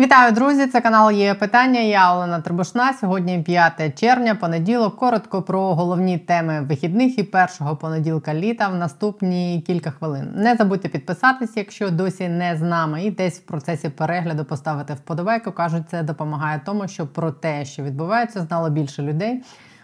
Вітаю, друзі! Це канал є питання. Я Олена Трибушна. Сьогодні 5 червня, понеділок. Коротко про головні теми вихідних і першого понеділка літа в наступні кілька хвилин. Не забудьте підписатись, якщо досі не з нами, і десь в процесі перегляду поставити вподобайку. кажуть, це допомагає тому, щоб про те, що відбувається, знало більше людей.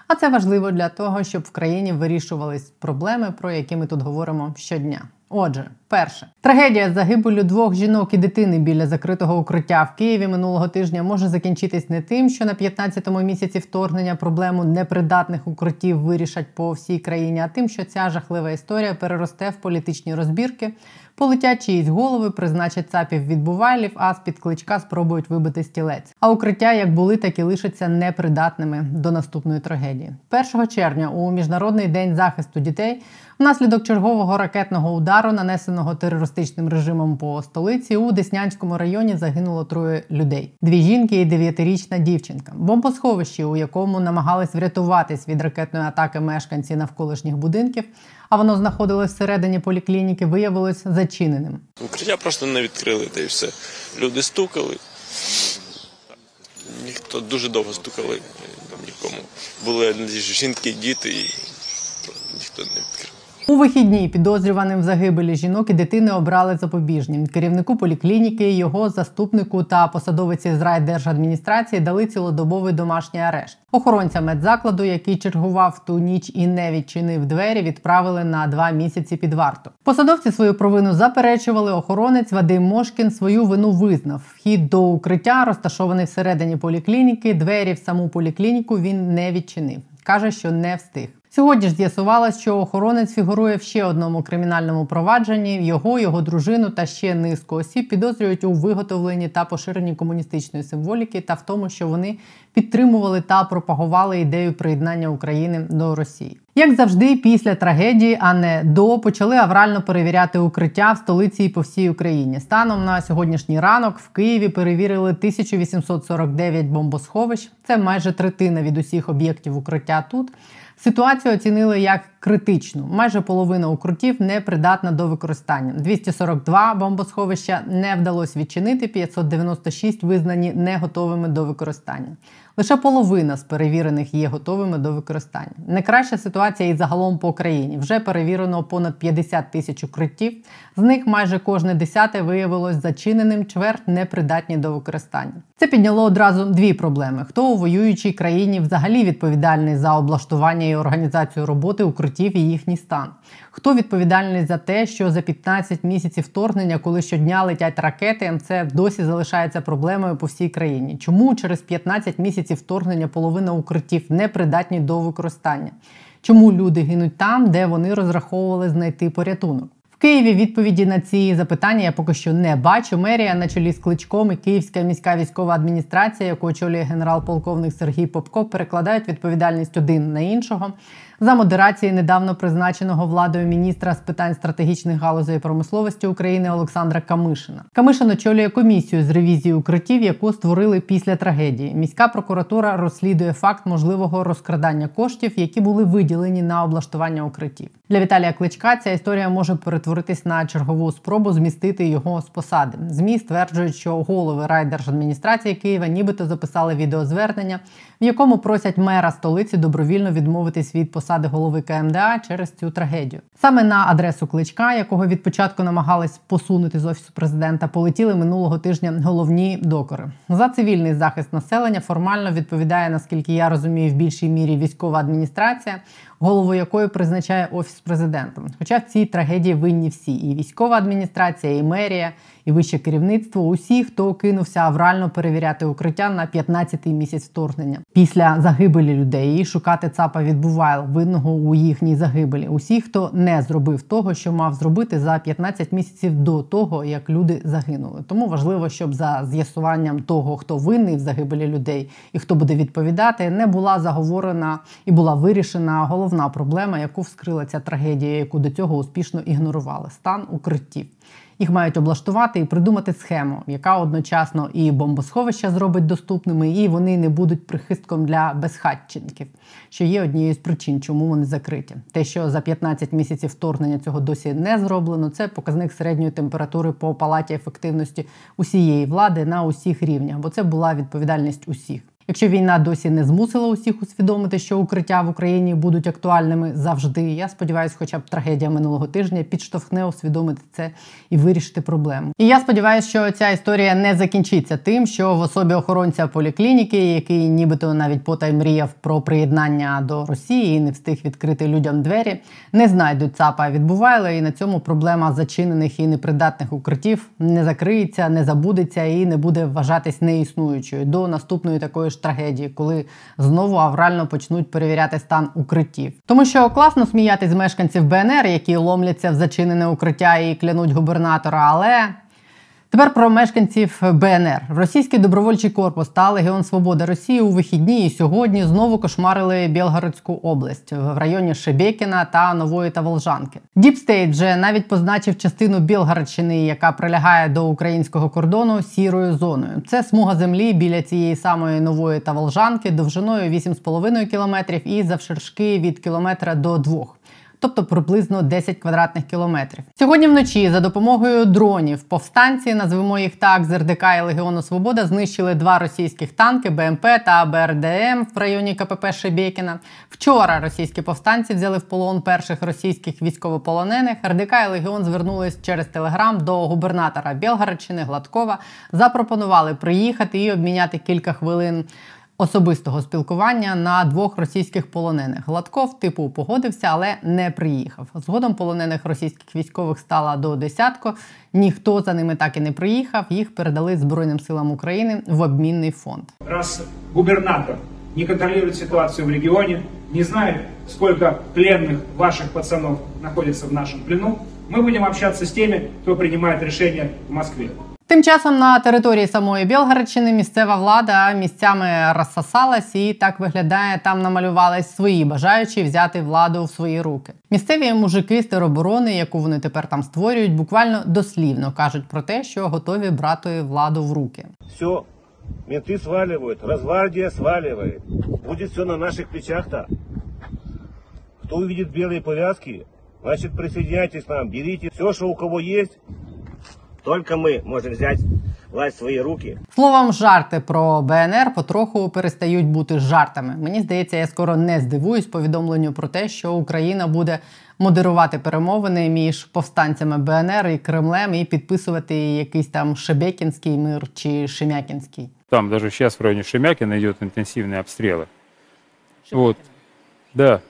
А це важливо для того, щоб в країні вирішувались проблеми, про які ми тут говоримо щодня. Отже, перше трагедія загибелю двох жінок і дитини біля закритого укриття в Києві минулого тижня може закінчитись не тим, що на 15-му місяці вторгнення проблему непридатних укриттів вирішать по всій країні, а тим, що ця жахлива історія переросте в політичні розбірки, полетять чиїсь голови, призначать цапів відбувайлів, а з під кличка спробують вибити стілець. А укриття як були, так і лишаться непридатними до наступної трагедії. 1 червня у міжнародний день захисту дітей. Внаслідок чергового ракетного удару, нанесеного терористичним режимом по столиці, у Деснянському районі загинуло троє людей: дві жінки і дев'ятирічна дівчинка. Бомбосховище, у якому намагались врятуватись від ракетної атаки мешканці навколишніх будинків, а воно знаходилось всередині поліклініки, виявилось зачиненим. Укриття просто не відкрили, та й все. Люди стукали. Ніхто дуже довго стукали, нікому. Були жінки, діти, і ніхто не. У вихідні підозрюваним в загибелі жінок і дитини обрали запобіжні. Керівнику поліклініки, його заступнику та посадовиці з райдержадміністрації дали цілодобовий домашній арешт. Охоронця медзакладу, який чергував ту ніч і не відчинив двері, відправили на два місяці під варту. Посадовці свою провину заперечували. Охоронець Вадим Мошкін свою вину визнав. Вхід до укриття розташований всередині поліклініки. Двері в саму поліклініку він не відчинив. каже, що не встиг. Сьогодні ж з'ясувалось, що охоронець фігурує в ще одному кримінальному провадженні. Його, його дружину та ще низку осіб підозрюють у виготовленні та поширенні комуністичної символіки та в тому, що вони підтримували та пропагували ідею приєднання України до Росії. Як завжди, після трагедії, а не до почали аврально перевіряти укриття в столиці і по всій Україні. Станом на сьогоднішній ранок в Києві перевірили 1849 бомбосховищ. Це майже третина від усіх об'єктів укриття тут. Ситуацію оцінили як критичну. Майже половина укрутів не придатна до використання. 242 бомбосховища не вдалося відчинити, 596 визнані не готовими до використання. Лише половина з перевірених є готовими до використання. Найкраща ситуація і загалом по країні. Вже перевірено понад 50 тисяч укриттів. З них майже кожне десяте виявилось зачиненим, чверть непридатні до використання. Це підняло одразу дві проблеми: хто у воюючій країні взагалі відповідальний за облаштування і організацію роботи укриттів і їхній стан. Хто відповідальний за те, що за 15 місяців вторгнення, коли щодня летять ракети, це досі залишається проблемою по всій країні? Чому через 15 місяців вторгнення половина укриттів не придатні до використання? Чому люди гинуть там, де вони розраховували знайти порятунок? В Києві відповіді на ці запитання я поки що не бачу. Мерія на чолі з кличком і Київська міська військова адміністрація, яку очолює генерал-полковник Сергій Попко, перекладають відповідальність один на іншого за модерації недавно призначеного владою міністра з питань стратегічних галузей промисловості України Олександра Камишина. Камишин очолює комісію з ревізії укриттів, яку створили після трагедії. Міська прокуратура розслідує факт можливого розкрадання коштів, які були виділені на облаштування укриттів. Для Віталія Кличка ця історія може перетворитись на чергову спробу змістити його з посади. Змі стверджують, що голови райдержадміністрації Києва нібито записали відеозвернення, в якому просять мера столиці добровільно відмовитись від посади голови КМДА через цю трагедію. Саме на адресу кличка, якого від початку намагались посунути з офісу президента, полетіли минулого тижня головні докори. За цивільний захист населення формально відповідає, наскільки я розумію, в більшій мірі військова адміністрація голову якої призначає офіс президента. Хоча в цій трагедії винні всі: і військова адміністрація, і мерія, і вище керівництво усі, хто кинувся аврально перевіряти укриття на 15-й місяць вторгнення після загибелі людей шукати ЦАПа відбуває винного у їхній загибелі. Усі, хто не зробив того, що мав зробити за 15 місяців до того, як люди загинули. Тому важливо, щоб за з'ясуванням того, хто винний в загибелі людей і хто буде відповідати, не була заговорена і була вирішена головна проблема, яку вскрила ця трагедія, яку до цього успішно ігнорували стан укриттів. Їх мають облаштувати і придумати схему, яка одночасно і бомбосховища зробить доступними, і вони не будуть прихистком для безхатченків, що є однією з причин, чому вони закриті. Те, що за 15 місяців вторгнення цього досі не зроблено, це показник середньої температури по палаті ефективності усієї влади на усіх рівнях, бо це була відповідальність усіх. Якщо війна досі не змусила усіх усвідомити, що укриття в Україні будуть актуальними завжди, я сподіваюся, хоча б трагедія минулого тижня підштовхне усвідомити це і вирішити проблему. І я сподіваюся, що ця історія не закінчиться тим, що в особі охоронця поліклініки, який нібито навіть потай мріяв про приєднання до Росії і не встиг відкрити людям двері, не знайдуть ЦАПа. Відбувайла, і на цьому проблема зачинених і непридатних укриттів не закриється, не забудеться і не буде вважатись неіснуючою. До наступної такої ж трагедії, коли знову аврально почнуть перевіряти стан укриттів. Тому що класно сміятись з мешканців БНР, які ломляться в зачинене укриття і клянуть губернатора, але. Тепер про мешканців БНР. Російський добровольчий корпус та Легіон Свободи Росії у вихідні і сьогодні знову кошмарили Білгородську область в районі Шебекіна та Нової Таволжанки. Діпстейт вже навіть позначив частину Білгородщини, яка прилягає до українського кордону сірою зоною. Це смуга землі біля цієї самої Нової Таволжанки довжиною 8,5 кілометрів і завширшки від кілометра до двох тобто приблизно 10 квадратних кілометрів. Сьогодні вночі за допомогою дронів повстанці, назвемо їх так, з РДК і Легіону Свобода знищили два російських танки БМП та БРДМ в районі КПП Шебекіна. Вчора російські повстанці взяли в полон перших російських військовополонених. РДК і Легіон звернулись через телеграм до губернатора Білгородщини Гладкова. Запропонували приїхати і обміняти кілька хвилин особистого спілкування на двох російських полонених. Гладков типу погодився, але не приїхав. Згодом полонених російських військових стало до десятку. Ніхто за ними так і не приїхав. Їх передали Збройним силам України в обмінний фонд. Раз губернатор не контролює ситуацію в регіоні, не знає, скільки пленних ваших пацанов знаходиться в нашому плену. Ми будемо общатися з тими, хто приймає рішення в Москві. Тим часом на території самої Білгородщини місцева влада місцями розсосалась і так виглядає, там намалювались свої бажаючі взяти владу в свої руки. Місцеві мужики з тероборони, яку вони тепер там створюють, буквально дослівно кажуть про те, що готові брати владу в руки. Все, менти сваливають, Росгвардія сваливає. Буде все на наших плечах то Хто увидит білі пов'язки, значить присоединяйтесь нам, берите все, що у кого є. Только ми можемо взяти власть в свої руки. Словом, жарти про БНР потроху перестають бути жартами. Мені здається, я скоро не здивуюсь повідомленню про те, що Україна буде модерувати перемовини між повстанцями БНР і Кремлем і підписувати якийсь там Шебекінський мир чи Шемякінський. Там даже сейчас в районе Шемякина идет интенсивные обстрелы. Вот. Да.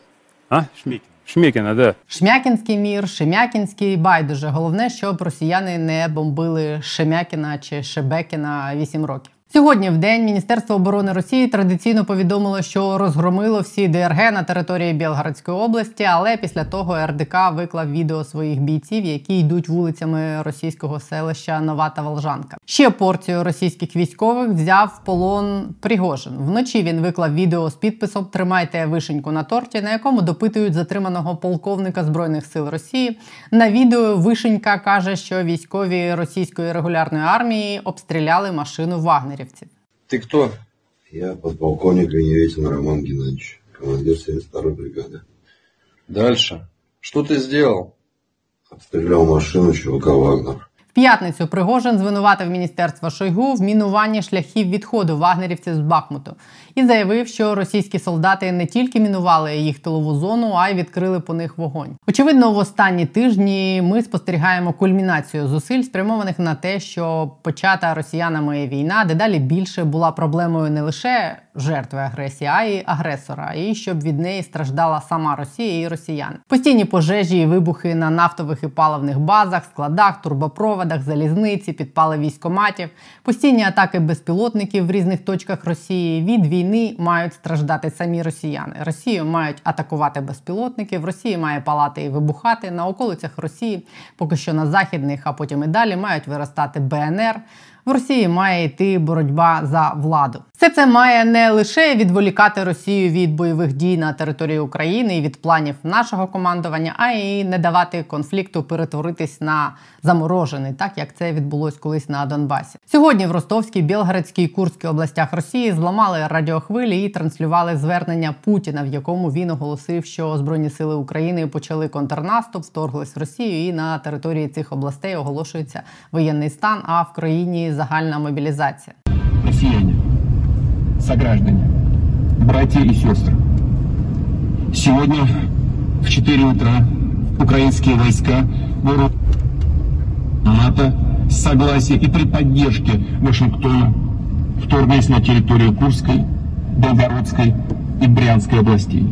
А? Шмекина. Шмекіна, де? Шмякінський мір, Шемякінський байдуже. Головне, щоб росіяни не бомбили Шемякіна чи Шебекіна 8 років. Сьогодні в день Міністерство оборони Росії традиційно повідомило, що розгромило всі ДРГ на території Білгородської області, але після того РДК виклав відео своїх бійців, які йдуть вулицями російського селища Нова та Волжанка. Ще порцію російських військових взяв в полон Пригожин. Вночі він виклав відео з підписом Тримайте вишеньку на торті, на якому допитують затриманого полковника збройних сил Росії. На відео Вишенька каже, що військові російської регулярної армії обстріляли машину Вагнерів вагнерівців. Ты кто? Я подполковник Веневетин Роман Геннадьевич, командир 72-й бригады. Дальше. Что ты сделал? Обстрелял машину ЧВК «Вагнер». П'ятницю Пригожин звинуватив міністерство Шойгу в мінуванні шляхів відходу вагнерівців з Бахмуту і заявив, що російські солдати не тільки мінували їх тилову зону, а й відкрили по них вогонь. Очевидно, в останні тижні ми спостерігаємо кульмінацію зусиль, спрямованих на те, що почата росіянами війна дедалі більше була проблемою не лише жертви агресії, а й агресора, і щоб від неї страждала сама Росія і росіяни. Постійні пожежі і вибухи на нафтових і паливних базах, складах, турбопроводах, залізниці, підпали військоматів, постійні атаки безпілотників в різних точках Росії від війни мають страждати самі росіяни. Росію мають атакувати безпілотники. В Росії має палати і вибухати на околицях Росії, поки що на західних, а потім і далі мають виростати БНР в Росії має йти боротьба за владу. Все це має не лише відволікати Росію від бойових дій на території України і від планів нашого командування, а й не давати конфлікту перетворитись на заморожений, так як це відбулось колись на Донбасі. Сьогодні в Ростовській, Білгородській і Курській областях Росії зламали радіохвилі і транслювали звернення Путіна, в якому він оголосив, що збройні сили України почали контрнаступ, вторглись в Росію, і на території цих областей оголошується воєнний стан, а в країні загальна мобілізація. Сограждане, братья и сестры. Сегодня в 4 утра украинские войска вооружены НАТО с согласия и при поддержке Вашингтона вторглись на территорию Курской, Белгородской и Брянской областей.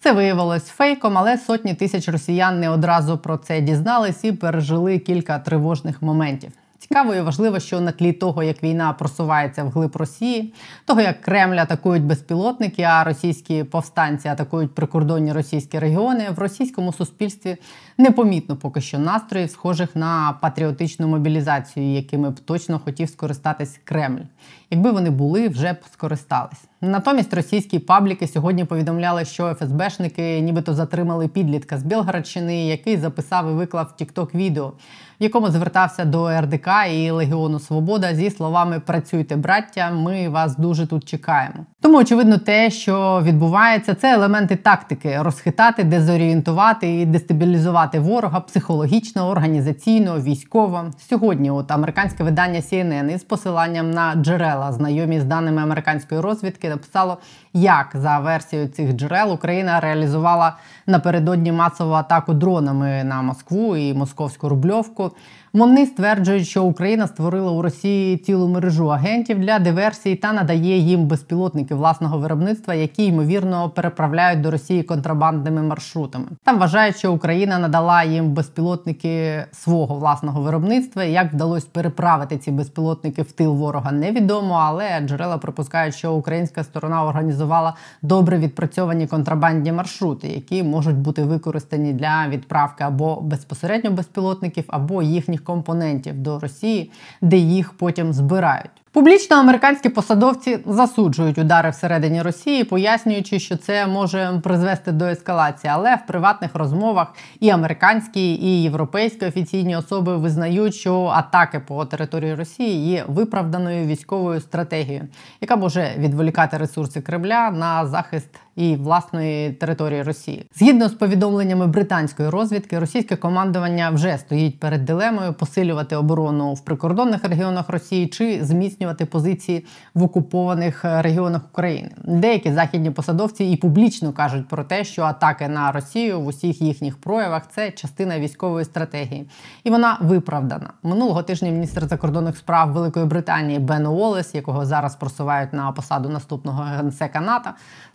Це виявилось фейком, але сотні тисяч росіян не одразу про це дізнались і пережили кілька тривожних моментів. Цікаво і важливо, що на тлі того, як війна просувається вглиб Росії, того як Кремль атакують безпілотники, а російські повстанці атакують прикордонні російські регіони, в російському суспільстві непомітно поки що настроїв, схожих на патріотичну мобілізацію, якими б точно хотів скористатись Кремль. Якби вони були, вже б скористались. Натомість російські пабліки сьогодні повідомляли, що ФСБшники нібито затримали підлітка з Білгородщини, який записав і виклав тікток відео, в якому звертався до РДК і Легіону Свобода зі словами Працюйте, браття, ми вас дуже тут чекаємо. Тому очевидно, те, що відбувається, це елементи тактики: розхитати, дезорієнтувати і дестабілізувати ворога психологічно, організаційно, військово. Сьогодні, от американське видання CNN із посиланням на джерела, знайомі з даними американської розвідки, написало, як за версією цих джерел Україна реалізувала напередодні масову атаку дронами на Москву і московську рубльовку. Вони стверджують, що Україна створила у Росії цілу мережу агентів для диверсії та надає їм безпілотники власного виробництва, які ймовірно переправляють до Росії контрабандними маршрутами. Там вважають, що Україна надала їм безпілотники свого власного виробництва. Як вдалося переправити ці безпілотники в тил ворога, невідомо, але джерела припускають, що українська сторона організувала добре відпрацьовані контрабандні маршрути, які можуть бути використані для відправки або безпосередньо безпілотників, або їхніх компонентів до Росії, де їх потім збирають. Публічно американські посадовці засуджують удари всередині Росії, пояснюючи, що це може призвести до ескалації. Але в приватних розмовах і американські, і європейські офіційні особи визнають, що атаки по території Росії є виправданою військовою стратегією, яка може відволікати ресурси Кремля на захист і власної території Росії. Згідно з повідомленнями британської розвідки, російське командування вже стоїть перед дилемою посилювати оборону в прикордонних регіонах Росії чи зміцнювати позиції в окупованих регіонах України. Деякі західні посадовці і публічно кажуть про те, що атаки на Росію в усіх їхніх проявах це частина військової стратегії, і вона виправдана. Минулого тижня міністр закордонних справ Великої Британії Бен Уоллес, якого зараз просувають на посаду наступного генсека НАТО,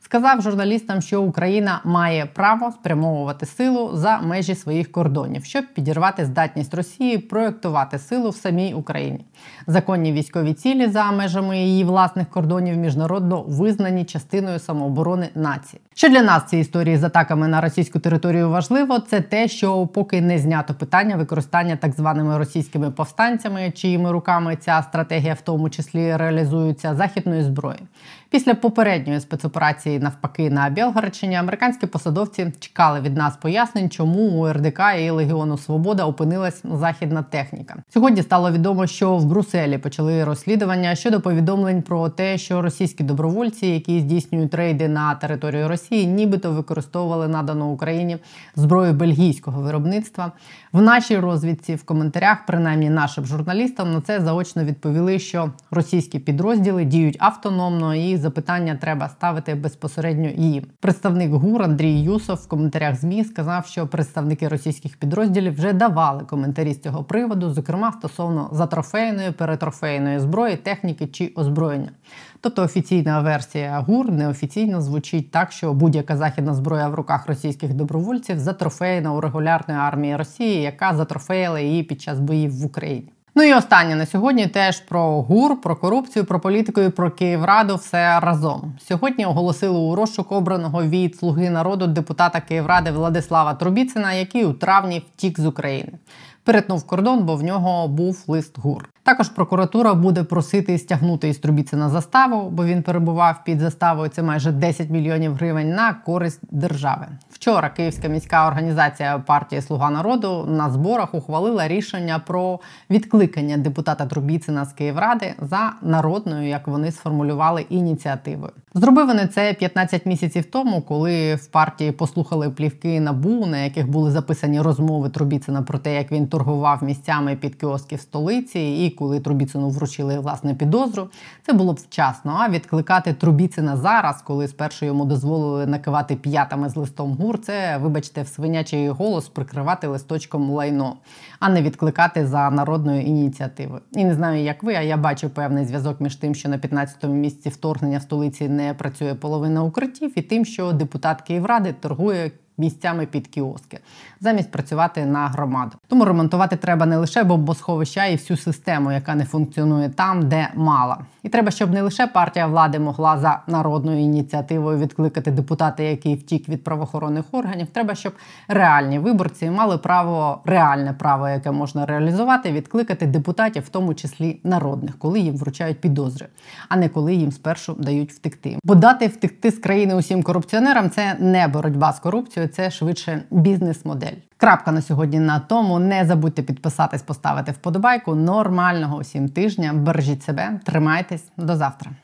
сказав журналістам, що Україна має право спрямовувати силу за межі своїх кордонів, щоб підірвати здатність Росії проєктувати силу в самій Україні. Законні військові цілі за межами її власних кордонів міжнародно визнані частиною самооборони нації. Що для нас ці історії з атаками на російську територію важливо, це те, що поки не знято питання використання так званими російськими повстанцями, чиїми руками ця стратегія в тому числі реалізується західної зброї. Після попередньої спецоперації навпаки на Білгородщині американські посадовці чекали від нас пояснень, чому у РДК і Легіону Свобода опинилась західна техніка. Сьогодні стало відомо, що в Брюсселі почали розслідування щодо повідомлень про те, що російські добровольці, які здійснюють рейди на територію Росії, нібито використовували надану Україні зброю бельгійського виробництва. В нашій розвідці в коментарях, принаймні нашим журналістам, на це заочно відповіли, що російські підрозділи діють автономно і запитання треба ставити безпосередньо їм. Представник ГУР Андрій Юсов в коментарях ЗМІ сказав, що представники російських підрозділів вже давали коментарі з цього приводу, зокрема стосовно затрофейної, перетрофейної зброї, техніки чи озброєння. Тобто офіційна версія ГУР неофіційно звучить так, що будь-яка західна зброя в руках російських добровольців затрофейна у регулярної армії Росії, яка затрофеїла її під час боїв в Україні. Ну і останнє на сьогодні теж про ГУР, про корупцію, про політику і про Київраду все разом. Сьогодні оголосили у розшук обраного від слуги народу депутата Київради Владислава Трубіцина, який у травні втік з України. Перетнув кордон, бо в нього був лист ГУР. Також прокуратура буде просити стягнути із Трубіцина заставу, бо він перебував під заставою. Це майже 10 мільйонів гривень на користь держави. Вчора Київська міська організація партії Слуга народу на зборах ухвалила рішення про відкликання депутата Трубіцина з Київради за народною, як вони сформулювали, ініціативою. Зробив вони це 15 місяців тому, коли в партії послухали плівки набу, на яких були записані розмови Трубіцина про те, як він торгував місцями під кіоски в столиці, і коли Трубіцину вручили власне підозру, це було б вчасно. А відкликати Трубіцина зараз, коли спершу йому дозволили накивати п'ятами з листом гур, це, вибачте, в свинячий голос прикривати листочком лайно, а не відкликати за народною ініціативою. І не знаю, як ви, а я бачу певний зв'язок між тим, що на 15-му місці вторгнення в столиці не працює половина укриттів, і тим, що депутат Київради торгує місцями під кіоски, замість працювати на громаду. Тому ремонтувати треба не лише бомбосховища і всю систему, яка не функціонує там, де мала. І треба, щоб не лише партія влади могла за народною ініціативою відкликати депутата, який втік від правоохоронних органів. Треба, щоб реальні виборці мали право, реальне право, яке можна реалізувати, відкликати депутатів, в тому числі народних, коли їм вручають підозри, а не коли їм спершу дають втекти. Бо дати втекти з країни усім корупціонерам це не боротьба з корупцією, це швидше бізнес-модель. Крапка на сьогодні на тому. Не забудьте підписатись, поставити вподобайку. Нормального усім тижня. Бережіть себе, тримайтесь до завтра.